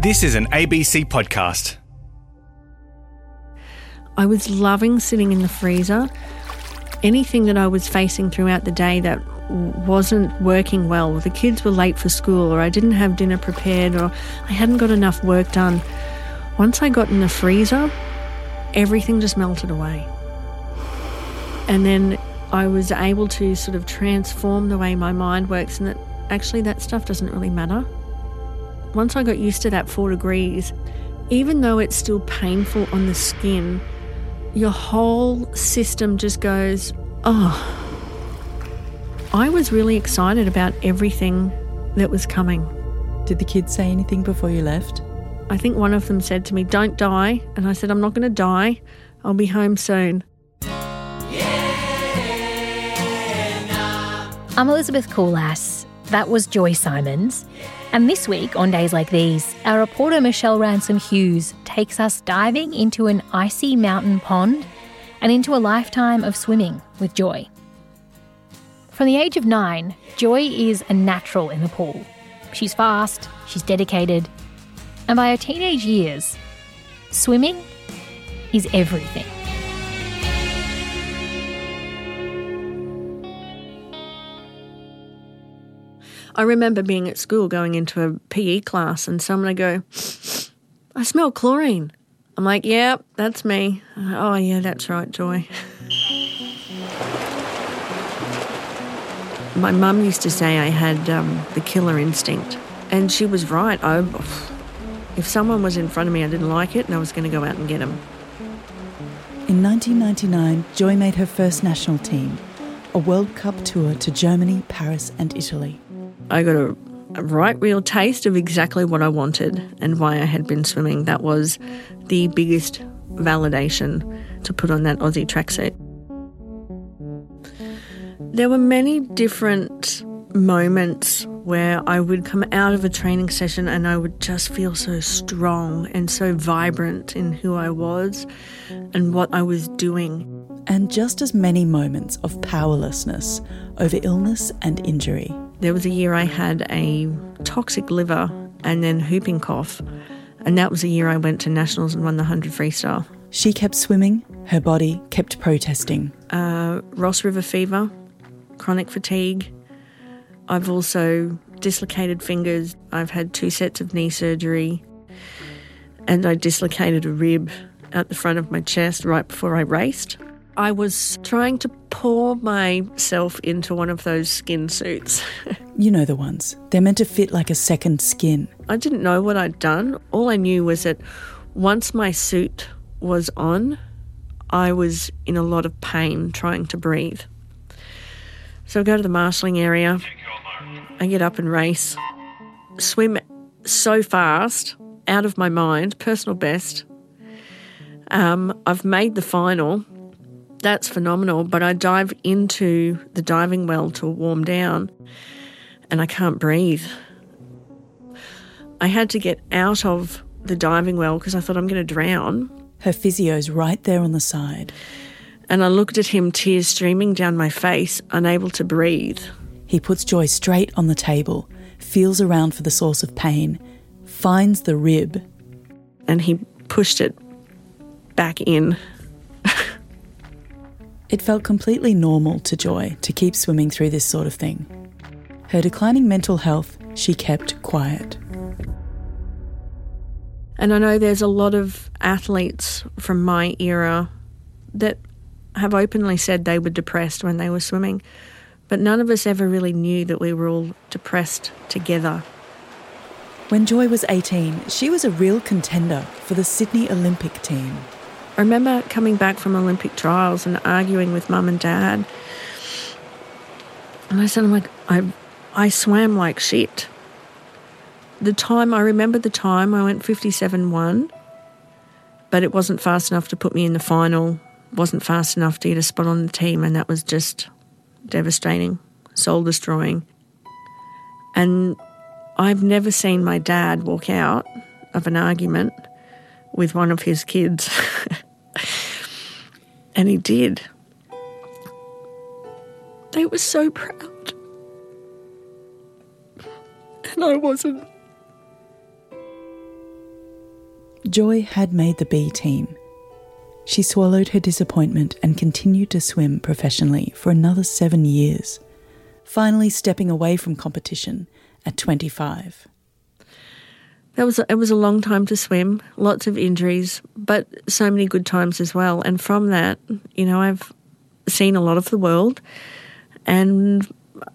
This is an ABC podcast. I was loving sitting in the freezer. Anything that I was facing throughout the day that wasn't working well, the kids were late for school, or I didn't have dinner prepared, or I hadn't got enough work done. Once I got in the freezer, everything just melted away. And then I was able to sort of transform the way my mind works, and that actually that stuff doesn't really matter. Once I got used to that four degrees, even though it's still painful on the skin, your whole system just goes, oh. I was really excited about everything that was coming. Did the kids say anything before you left? I think one of them said to me, Don't die. And I said, I'm not going to die. I'll be home soon. I'm Elizabeth Coolass. That was Joy Simons. And this week, on days like these, our reporter Michelle Ransom Hughes takes us diving into an icy mountain pond and into a lifetime of swimming with Joy. From the age of nine, Joy is a natural in the pool. She's fast, she's dedicated, and by her teenage years, swimming is everything. I remember being at school going into a PE class and someone would go, I smell chlorine. I'm like, yeah, that's me. Oh, yeah, that's right, Joy. My mum used to say I had um, the killer instinct, and she was right. I, if someone was in front of me, I didn't like it, and I was going to go out and get them. In 1999, Joy made her first national team, a World Cup tour to Germany, Paris, and Italy. I got a, a right real taste of exactly what I wanted and why I had been swimming. That was the biggest validation to put on that Aussie tracksuit. There were many different moments where I would come out of a training session and I would just feel so strong and so vibrant in who I was and what I was doing. And just as many moments of powerlessness over illness and injury. There was a year I had a toxic liver and then whooping cough, and that was the year I went to nationals and won the 100 freestyle. She kept swimming, her body kept protesting. Uh, Ross River fever, chronic fatigue. I've also dislocated fingers. I've had two sets of knee surgery, and I dislocated a rib at the front of my chest right before I raced. I was trying to pour myself into one of those skin suits. You know the ones. They're meant to fit like a second skin. I didn't know what I'd done. All I knew was that once my suit was on, I was in a lot of pain trying to breathe. So I go to the marshalling area. I get up and race. Swim so fast, out of my mind, personal best. Um, I've made the final. That's phenomenal, but I dive into the diving well to warm down and I can't breathe. I had to get out of the diving well because I thought I'm going to drown. Her physio's right there on the side. And I looked at him, tears streaming down my face, unable to breathe. He puts Joy straight on the table, feels around for the source of pain, finds the rib. And he pushed it back in. It felt completely normal to Joy to keep swimming through this sort of thing. Her declining mental health, she kept quiet. And I know there's a lot of athletes from my era that have openly said they were depressed when they were swimming, but none of us ever really knew that we were all depressed together. When Joy was 18, she was a real contender for the Sydney Olympic team. I remember coming back from Olympic trials and arguing with mum and dad. And I said, I'm like, I, I swam like shit. The time, I remember the time I went 57 1, but it wasn't fast enough to put me in the final, wasn't fast enough to get a spot on the team, and that was just devastating, soul destroying. And I've never seen my dad walk out of an argument with one of his kids. and he did. They were so proud. And I wasn't. Joy had made the B team. She swallowed her disappointment and continued to swim professionally for another seven years, finally stepping away from competition at 25. That was it was a long time to swim, lots of injuries, but so many good times as well. And from that, you know, I've seen a lot of the world, and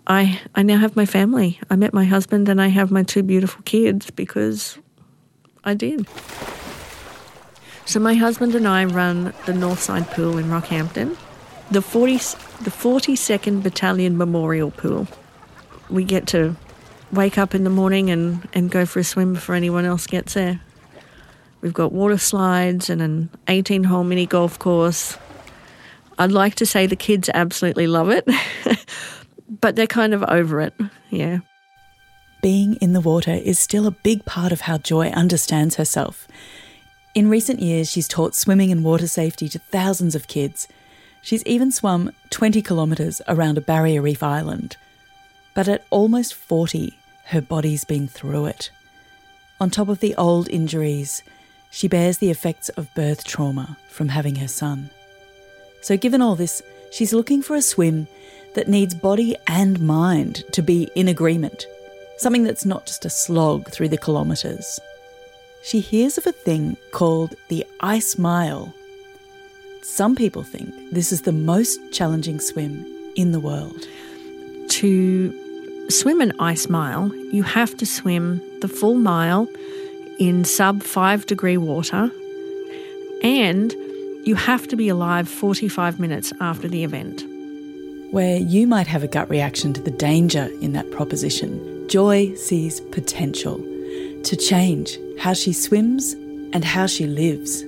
I I now have my family. I met my husband, and I have my two beautiful kids because I did. So my husband and I run the Northside Pool in Rockhampton, the forty the forty second Battalion Memorial Pool. We get to wake up in the morning and, and go for a swim before anyone else gets there. We've got water slides and an 18 hole mini golf course. I'd like to say the kids absolutely love it, but they're kind of over it, yeah. Being in the water is still a big part of how Joy understands herself. In recent years, she's taught swimming and water safety to thousands of kids. She's even swum 20 kilometres around a barrier reef island. But at almost 40, her body's been through it. On top of the old injuries, she bears the effects of birth trauma from having her son. So, given all this, she's looking for a swim that needs body and mind to be in agreement, something that's not just a slog through the kilometres. She hears of a thing called the Ice Mile. Some people think this is the most challenging swim in the world. To swim an ice mile, you have to swim the full mile in sub 5 degree water and you have to be alive 45 minutes after the event. Where you might have a gut reaction to the danger in that proposition, Joy sees potential to change how she swims and how she lives.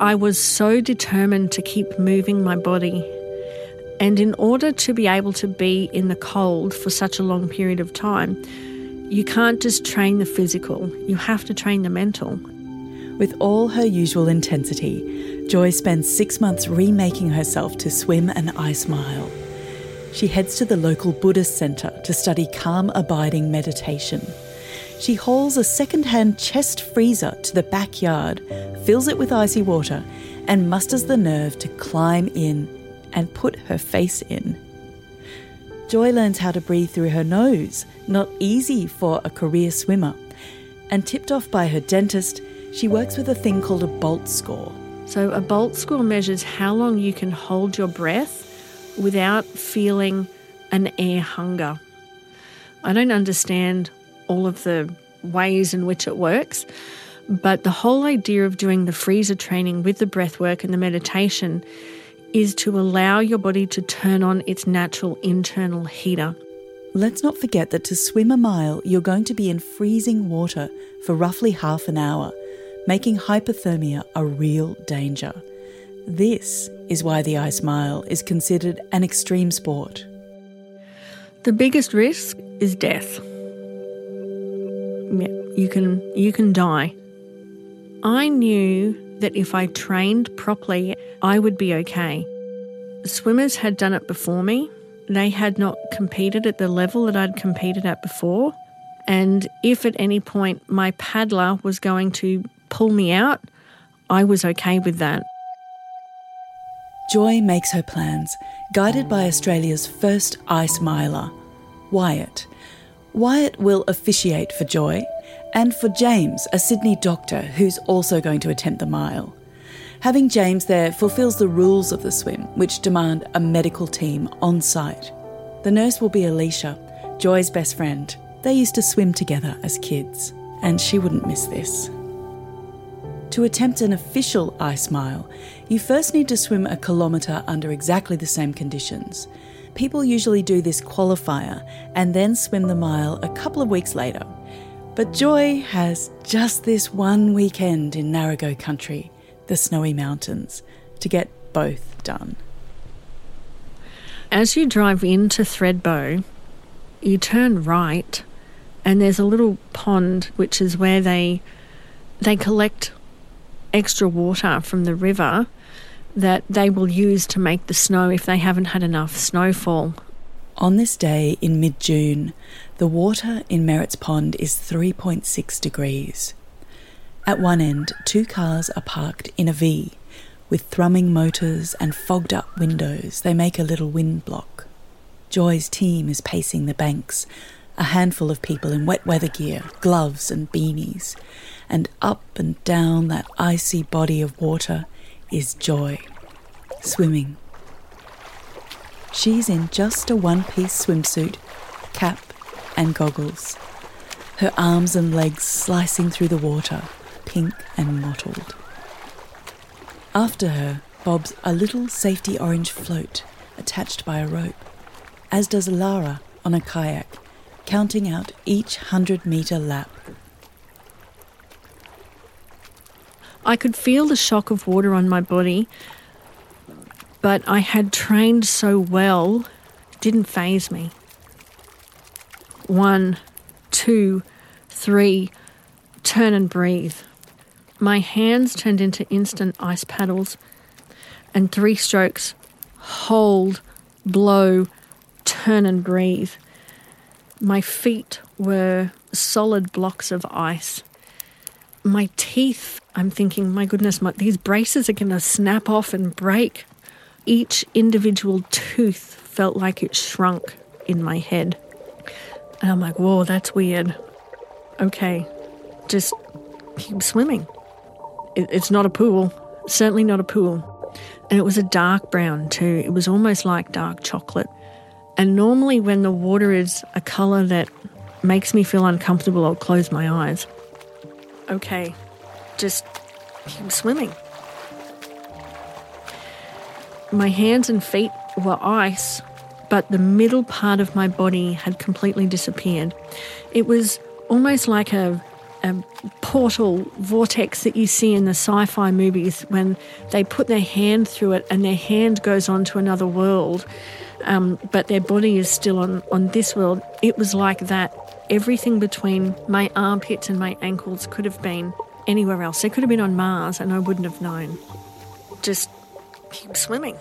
I was so determined to keep moving my body and in order to be able to be in the cold for such a long period of time, you can't just train the physical, you have to train the mental. With all her usual intensity, Joy spends six months remaking herself to swim an ice mile. She heads to the local Buddhist centre to study calm abiding meditation. She hauls a second hand chest freezer to the backyard, fills it with icy water, and musters the nerve to climb in and put her face in. Joy learns how to breathe through her nose, not easy for a career swimmer. And tipped off by her dentist, she works with a thing called a BOLT score. So, a BOLT score measures how long you can hold your breath without feeling an air hunger. I don't understand all of the ways in which it works, but the whole idea of doing the freezer training with the breath work and the meditation is to allow your body to turn on its natural internal heater. Let's not forget that to swim a mile, you're going to be in freezing water for roughly half an hour, making hypothermia a real danger. This is why the ice mile is considered an extreme sport. The biggest risk is death. Yeah, you can you can die. I knew that if I trained properly, I would be okay. Swimmers had done it before me. They had not competed at the level that I'd competed at before. And if at any point my paddler was going to pull me out, I was okay with that. Joy makes her plans, guided by Australia's first ice miler, Wyatt. Wyatt will officiate for Joy and for James, a Sydney doctor who's also going to attempt the mile. Having James there fulfills the rules of the swim, which demand a medical team on site. The nurse will be Alicia, Joy's best friend. They used to swim together as kids, and she wouldn't miss this. To attempt an official ice mile, you first need to swim a kilometre under exactly the same conditions. People usually do this qualifier and then swim the mile a couple of weeks later. But Joy has just this one weekend in Narragansett country, the snowy mountains, to get both done. As you drive into Thredbo, you turn right, and there's a little pond which is where they they collect extra water from the river that they will use to make the snow if they haven't had enough snowfall. On this day in mid June, the water in Merritt's Pond is 3.6 degrees. At one end, two cars are parked in a V. With thrumming motors and fogged up windows, they make a little wind block. Joy's team is pacing the banks, a handful of people in wet weather gear, gloves, and beanies. And up and down that icy body of water is Joy, swimming. She's in just a one piece swimsuit, cap, and goggles. Her arms and legs slicing through the water, pink and mottled. After her bobs a little safety orange float attached by a rope, as does Lara on a kayak, counting out each hundred metre lap. I could feel the shock of water on my body, but I had trained so well, it didn't phase me. One, two, three, turn and breathe. My hands turned into instant ice paddles, and three strokes hold, blow, turn and breathe. My feet were solid blocks of ice. My teeth, I'm thinking, my goodness, my, these braces are going to snap off and break. Each individual tooth felt like it shrunk in my head. And I'm like, whoa, that's weird. Okay, just keep swimming. It, it's not a pool, certainly not a pool. And it was a dark brown too. It was almost like dark chocolate. And normally, when the water is a colour that makes me feel uncomfortable, I'll close my eyes. Okay, just keep swimming. My hands and feet were ice, but the middle part of my body had completely disappeared. It was almost like a, a portal vortex that you see in the sci fi movies when they put their hand through it and their hand goes on to another world um, but their body is still on, on this world. It was like that. Everything between my armpits and my ankles could have been anywhere else. They could have been on Mars and I wouldn't have known. Just keep swimming.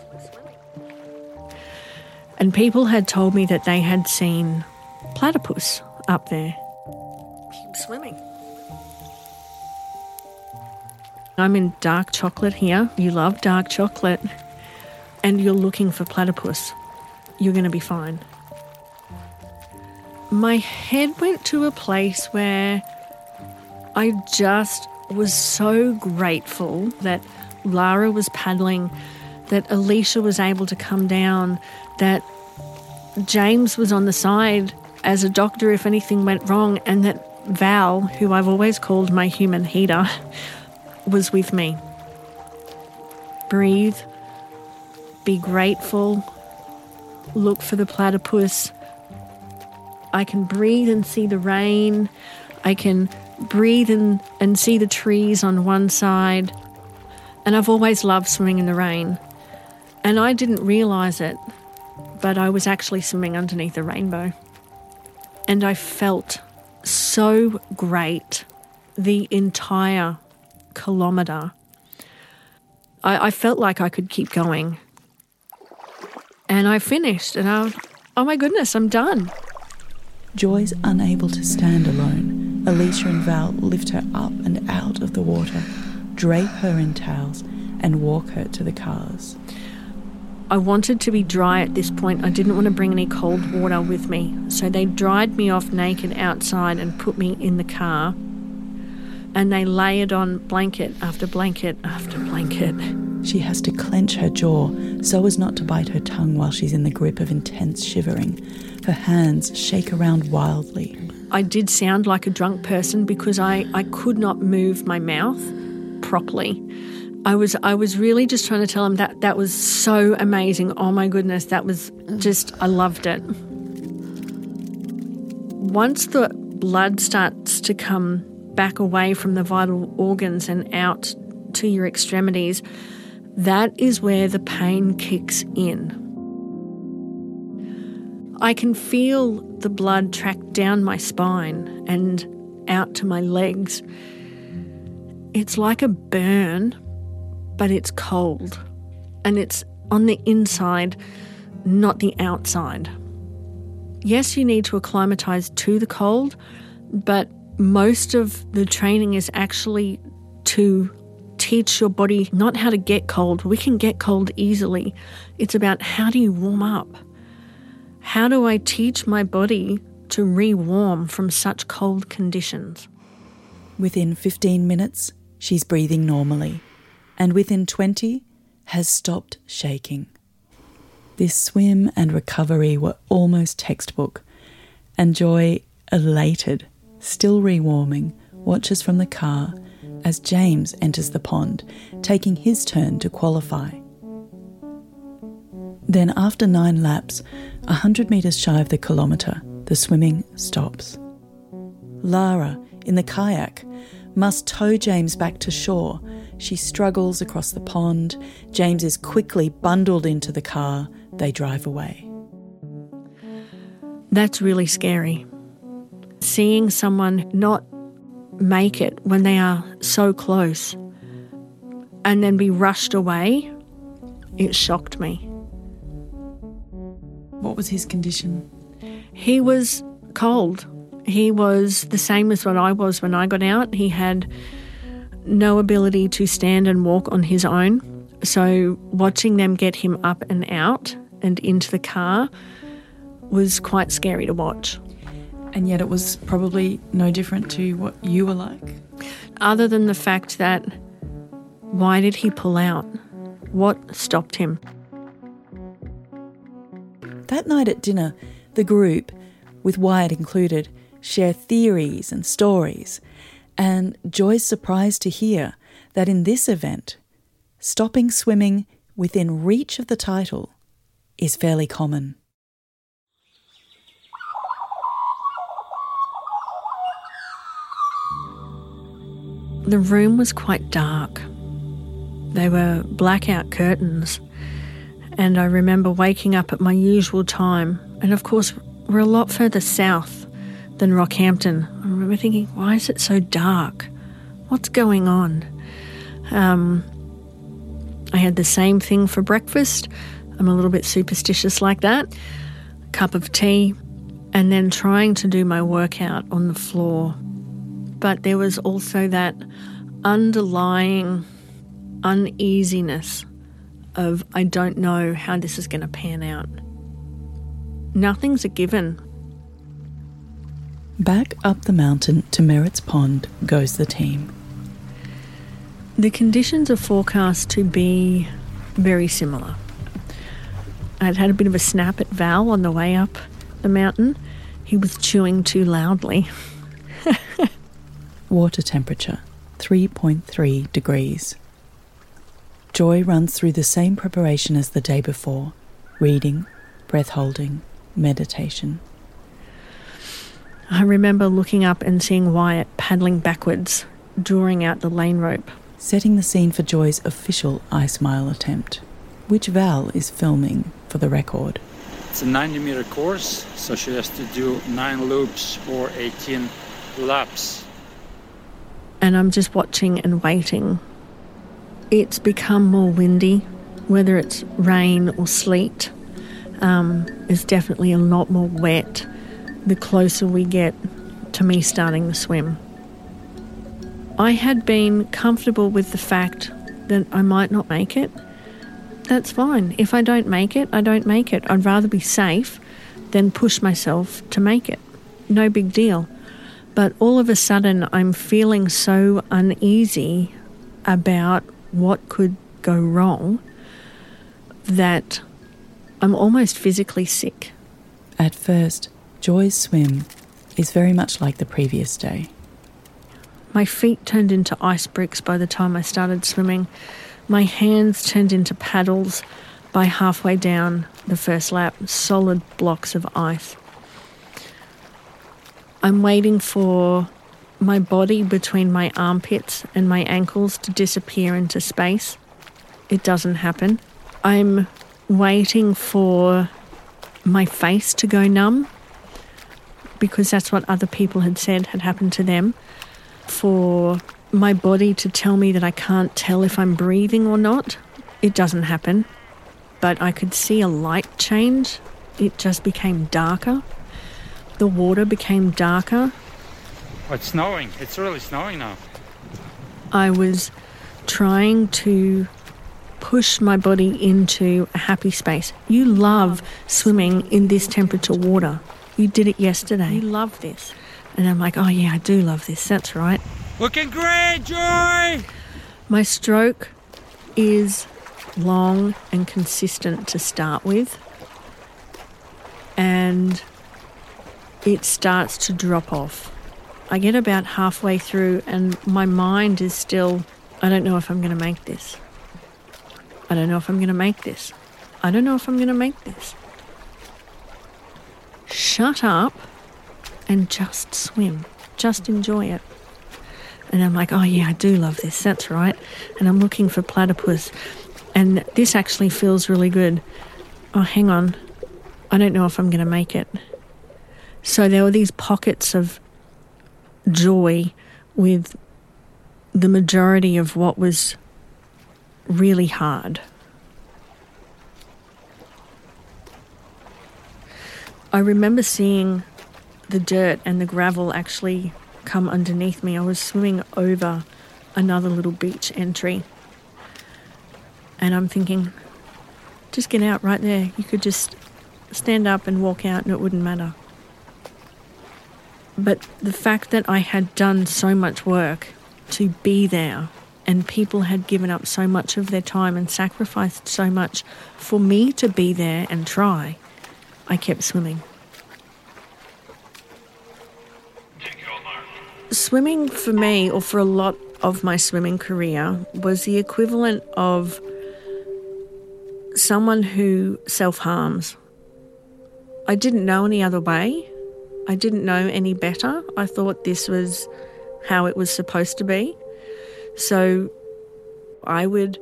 And people had told me that they had seen platypus up there. Keep swimming. I'm in dark chocolate here. You love dark chocolate. And you're looking for platypus you're going to be fine. My head went to a place where I just was so grateful that Lara was paddling, that Alicia was able to come down, that James was on the side as a doctor if anything went wrong, and that Val, who I've always called my human heater, was with me. Breathe, be grateful, look for the platypus. I can breathe and see the rain. I can breathe and, and see the trees on one side. And I've always loved swimming in the rain. And I didn't realise it, but I was actually swimming underneath a rainbow. And I felt so great the entire kilometre. I, I felt like I could keep going. And I finished, and I was, oh my goodness, I'm done. Joy's unable to stand alone. Alicia and Val lift her up and out of the water, drape her in towels, and walk her to the cars. I wanted to be dry at this point. I didn't want to bring any cold water with me. So they dried me off naked outside and put me in the car. And they layered on blanket after blanket after blanket. She has to clench her jaw so as not to bite her tongue while she's in the grip of intense shivering. Her hands shake around wildly. I did sound like a drunk person because I, I could not move my mouth properly. I was I was really just trying to tell him that that was so amazing. Oh my goodness, that was just I loved it. Once the blood starts to come back away from the vital organs and out to your extremities, that is where the pain kicks in. I can feel the blood track down my spine and out to my legs. It's like a burn, but it's cold. And it's on the inside, not the outside. Yes, you need to acclimatise to the cold, but most of the training is actually to teach your body not how to get cold. We can get cold easily. It's about how do you warm up? How do I teach my body to re warm from such cold conditions? Within 15 minutes, she's breathing normally, and within 20, has stopped shaking. This swim and recovery were almost textbook, and Joy, elated, still rewarming, watches from the car as James enters the pond, taking his turn to qualify. Then, after nine laps, a hundred metres shy of the kilometre, the swimming stops. Lara, in the kayak, must tow James back to shore. She struggles across the pond. James is quickly bundled into the car. They drive away. That's really scary. Seeing someone not make it when they are so close and then be rushed away, it shocked me. What was his condition? He was cold. He was the same as what I was when I got out. He had no ability to stand and walk on his own. So, watching them get him up and out and into the car was quite scary to watch. And yet, it was probably no different to what you were like? Other than the fact that why did he pull out? What stopped him? That night at dinner, the group, with Wyatt included, share theories and stories. And Joy's surprised to hear that in this event, stopping swimming within reach of the title is fairly common. The room was quite dark. They were blackout curtains, and I remember waking up at my usual time. And of course, we're a lot further south than Rockhampton. I remember thinking, why is it so dark? What's going on? Um, I had the same thing for breakfast. I'm a little bit superstitious like that. A cup of tea, and then trying to do my workout on the floor. But there was also that underlying uneasiness of I don't know how this is going to pan out. Nothing's a given. Back up the mountain to Merritt's Pond goes the team. The conditions are forecast to be very similar. I'd had a bit of a snap at Val on the way up the mountain. He was chewing too loudly. Water temperature 3.3 degrees. Joy runs through the same preparation as the day before reading, breath holding, meditation. I remember looking up and seeing Wyatt paddling backwards, drawing out the lane rope. Setting the scene for Joy's official ice mile attempt, which Val is filming for the record. It's a 90 meter course, so she has to do 9 loops or 18 laps. And I'm just watching and waiting. It's become more windy, whether it's rain or sleet. Um, it's definitely a lot more wet the closer we get to me starting the swim. I had been comfortable with the fact that I might not make it. That's fine. If I don't make it, I don't make it. I'd rather be safe than push myself to make it. No big deal. But all of a sudden, I'm feeling so uneasy about what could go wrong that I'm almost physically sick. At first, Joy's swim is very much like the previous day. My feet turned into ice bricks by the time I started swimming. My hands turned into paddles by halfway down the first lap, solid blocks of ice. I'm waiting for my body between my armpits and my ankles to disappear into space. It doesn't happen. I'm waiting for my face to go numb because that's what other people had said had happened to them. For my body to tell me that I can't tell if I'm breathing or not, it doesn't happen. But I could see a light change. It just became darker. The water became darker. Oh, it's snowing. It's really snowing now. I was trying to push my body into a happy space. You love swimming in this temperature water. You did it yesterday. You love this. And I'm like, oh, yeah, I do love this. That's right. Looking great, Joy! My stroke is long and consistent to start with. And it starts to drop off. I get about halfway through, and my mind is still, I don't know if I'm going to make this. I don't know if I'm going to make this. I don't know if I'm going to make this. Shut up and just swim. Just enjoy it. And I'm like, oh, yeah, I do love this. That's right. And I'm looking for platypus. And this actually feels really good. Oh, hang on. I don't know if I'm going to make it. So there were these pockets of joy with the majority of what was really hard. I remember seeing the dirt and the gravel actually come underneath me. I was swimming over another little beach entry. And I'm thinking, just get out right there. You could just stand up and walk out and it wouldn't matter. But the fact that I had done so much work to be there and people had given up so much of their time and sacrificed so much for me to be there and try, I kept swimming. Swimming for me, or for a lot of my swimming career, was the equivalent of someone who self harms. I didn't know any other way. I didn't know any better. I thought this was how it was supposed to be. So I would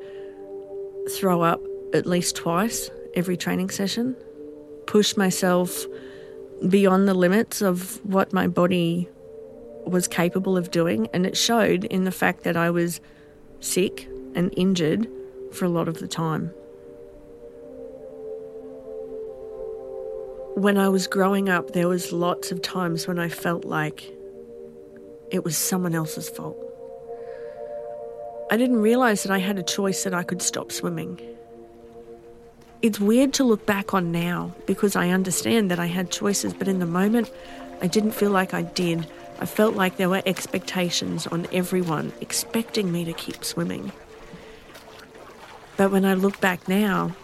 throw up at least twice every training session, push myself beyond the limits of what my body was capable of doing. And it showed in the fact that I was sick and injured for a lot of the time. When I was growing up, there was lots of times when I felt like it was someone else's fault. I didn't realize that I had a choice that I could stop swimming. It's weird to look back on now because I understand that I had choices, but in the moment, I didn't feel like I did. I felt like there were expectations on everyone expecting me to keep swimming. But when I look back now,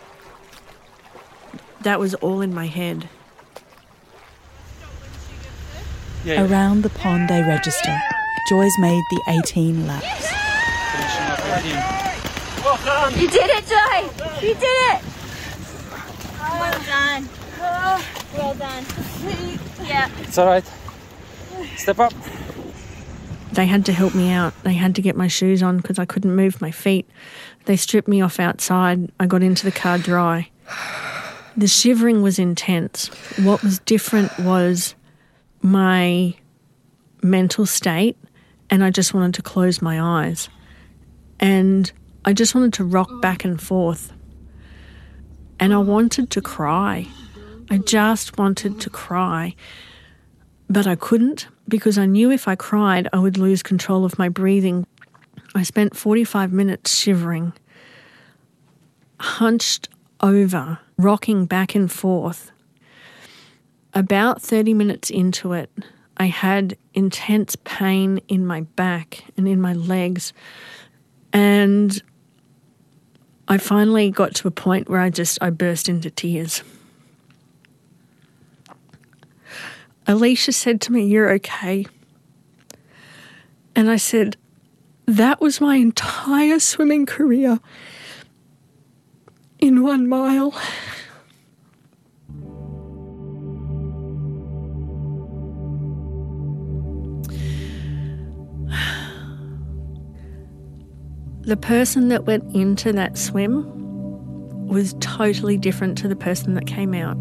that was all in my head. Yeah. Around the pond they register. Joy's made the 18 laps. You did it, Joy! You did it! Well done. well done. Yeah. It's alright. Step up. They had to help me out. They had to get my shoes on because I couldn't move my feet. They stripped me off outside. I got into the car dry. The shivering was intense. What was different was my mental state, and I just wanted to close my eyes. And I just wanted to rock back and forth. And I wanted to cry. I just wanted to cry. But I couldn't because I knew if I cried, I would lose control of my breathing. I spent 45 minutes shivering, hunched over, rocking back and forth, about 30 minutes into it, I had intense pain in my back and in my legs. And I finally got to a point where I just I burst into tears. Alicia said to me, "You're okay." And I said, "That was my entire swimming career in 1 mile." The person that went into that swim was totally different to the person that came out.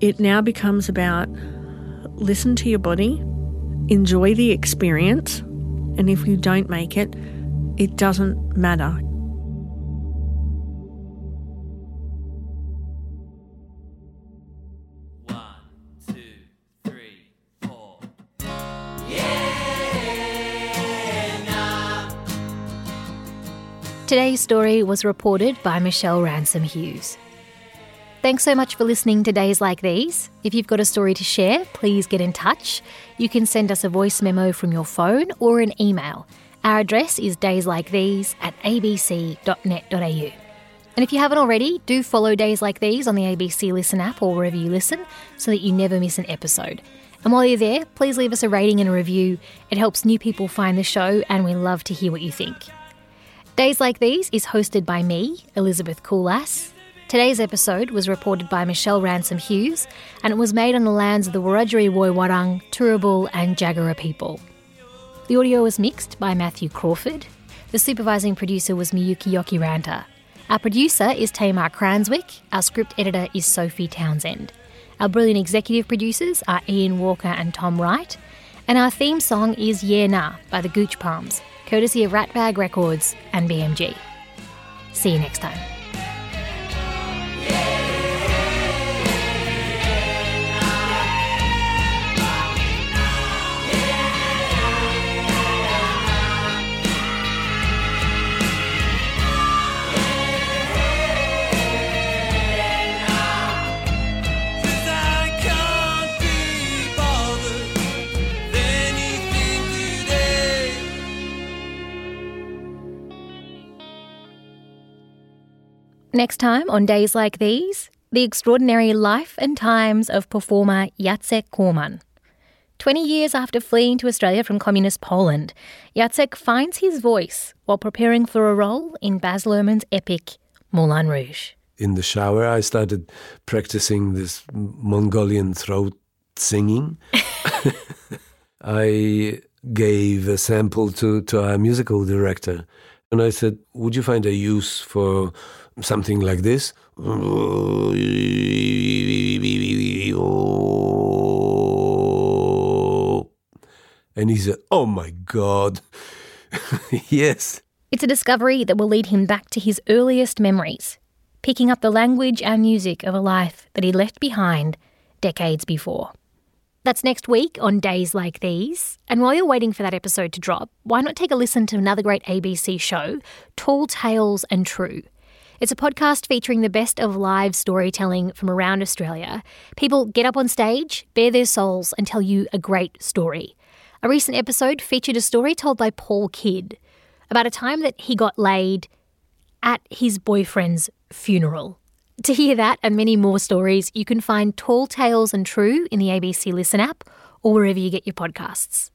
It now becomes about listen to your body, enjoy the experience, and if you don't make it, it doesn't matter. Today's story was reported by Michelle Ransom Hughes. Thanks so much for listening to Days Like These. If you've got a story to share, please get in touch. You can send us a voice memo from your phone or an email. Our address is dayslikethese at abc.net.au. And if you haven't already, do follow Days Like These on the ABC Listen app or wherever you listen so that you never miss an episode. And while you're there, please leave us a rating and a review. It helps new people find the show, and we love to hear what you think. Days Like These is hosted by me, Elizabeth Koolass. Today's episode was reported by Michelle Ransom Hughes, and it was made on the lands of the Wiradjuri Woiwurrung, Turrbal, and Jagera people. The audio was mixed by Matthew Crawford. The supervising producer was Miyuki Jokiranta. Our producer is Tamar Cranswick. Our script editor is Sophie Townsend. Our brilliant executive producers are Ian Walker and Tom Wright. And our theme song is Yeah Nah by the Gooch Palms, courtesy of Ratbag Records and BMG. See you next time. Next time on days like these, the extraordinary life and times of performer Jacek Korman. 20 years after fleeing to Australia from communist Poland, Jacek finds his voice while preparing for a role in Baz Luhrmann's epic Moulin Rouge. in the shower, I started practicing this Mongolian throat singing. I gave a sample to, to our musical director, and I said, Would you find a use for something like this? And he said, Oh my God. yes. It's a discovery that will lead him back to his earliest memories, picking up the language and music of a life that he left behind decades before. That's next week on Days Like These. And while you're waiting for that episode to drop, why not take a listen to another great ABC show, Tall Tales and True? It's a podcast featuring the best of live storytelling from around Australia. People get up on stage, bare their souls, and tell you a great story. A recent episode featured a story told by Paul Kidd about a time that he got laid at his boyfriend's funeral. To hear that and many more stories, you can find Tall Tales and True in the ABC Listen app or wherever you get your podcasts.